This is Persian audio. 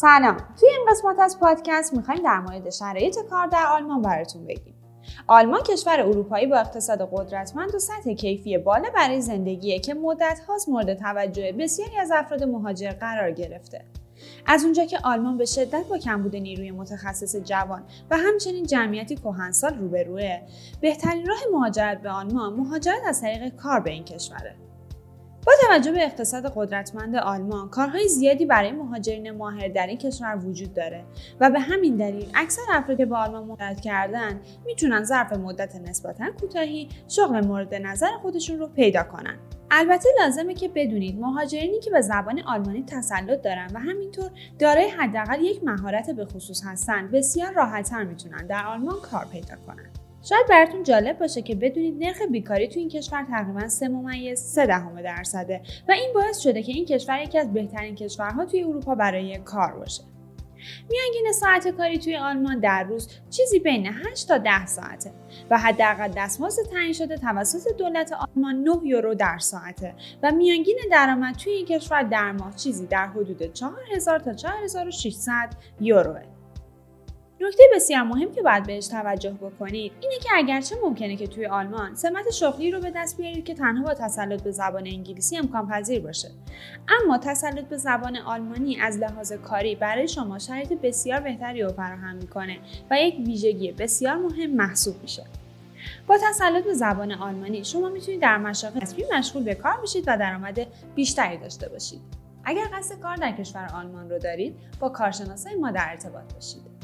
سلام. توی این قسمت از پادکست می‌خوایم در مورد شرایط کار در آلمان براتون بگیم. آلمان کشور اروپایی با اقتصاد قدرتمند و سطح کیفی بالا برای زندگیه که مدت هاست مورد توجه بسیاری از افراد مهاجر قرار گرفته. از اونجا که آلمان به شدت با کمبود نیروی متخصص جوان و همچنین جمعیتی کهنسال روبروه بهترین راه مهاجرت به آلمان مهاجرت از طریق کار به این کشوره. با توجه به اقتصاد قدرتمند آلمان کارهای زیادی برای مهاجرین ماهر در این کشور وجود داره و به همین دلیل اکثر افرادی که به آلمان مهاجرت کردن می‌تونن ظرف مدت نسبتا کوتاهی شغل مورد نظر خودشون رو پیدا کنن. البته لازمه که بدونید مهاجرینی که به زبان آلمانی تسلط دارن و همینطور دارای حداقل یک مهارت به خصوص هستن بسیار راحتتر می‌تونن در آلمان کار پیدا کنن. شاید براتون جالب باشه که بدونید نرخ بیکاری تو این کشور تقریبا 3 ممیز 3 دهم درصده و این باعث شده که این کشور یکی از بهترین کشورها توی اروپا برای کار باشه. میانگین ساعت کاری توی آلمان در روز چیزی بین 8 تا 10 ساعته و حداقل دستمزد تعیین شده توسط دولت آلمان 9 یورو در ساعته و میانگین درآمد توی این کشور در ماه چیزی در حدود 4000 تا 4600 یوروه. نکته بسیار مهم که باید بهش توجه بکنید اینه که اگرچه ممکنه که توی آلمان سمت شغلی رو به دست بیارید که تنها با تسلط به زبان انگلیسی امکان پذیر باشه. اما تسلط به زبان آلمانی از لحاظ کاری برای شما شرایط بسیار بهتری رو فراهم می‌کنه و یک ویژگی بسیار مهم محسوب میشه. با تسلط به زبان آلمانی شما می‌تونید در مشاغل رسمی مشغول به کار بشید و درآمد بیشتری داشته باشید. اگر قصد کار در کشور آلمان رو دارید با کارشناسای ما در ارتباط باشید.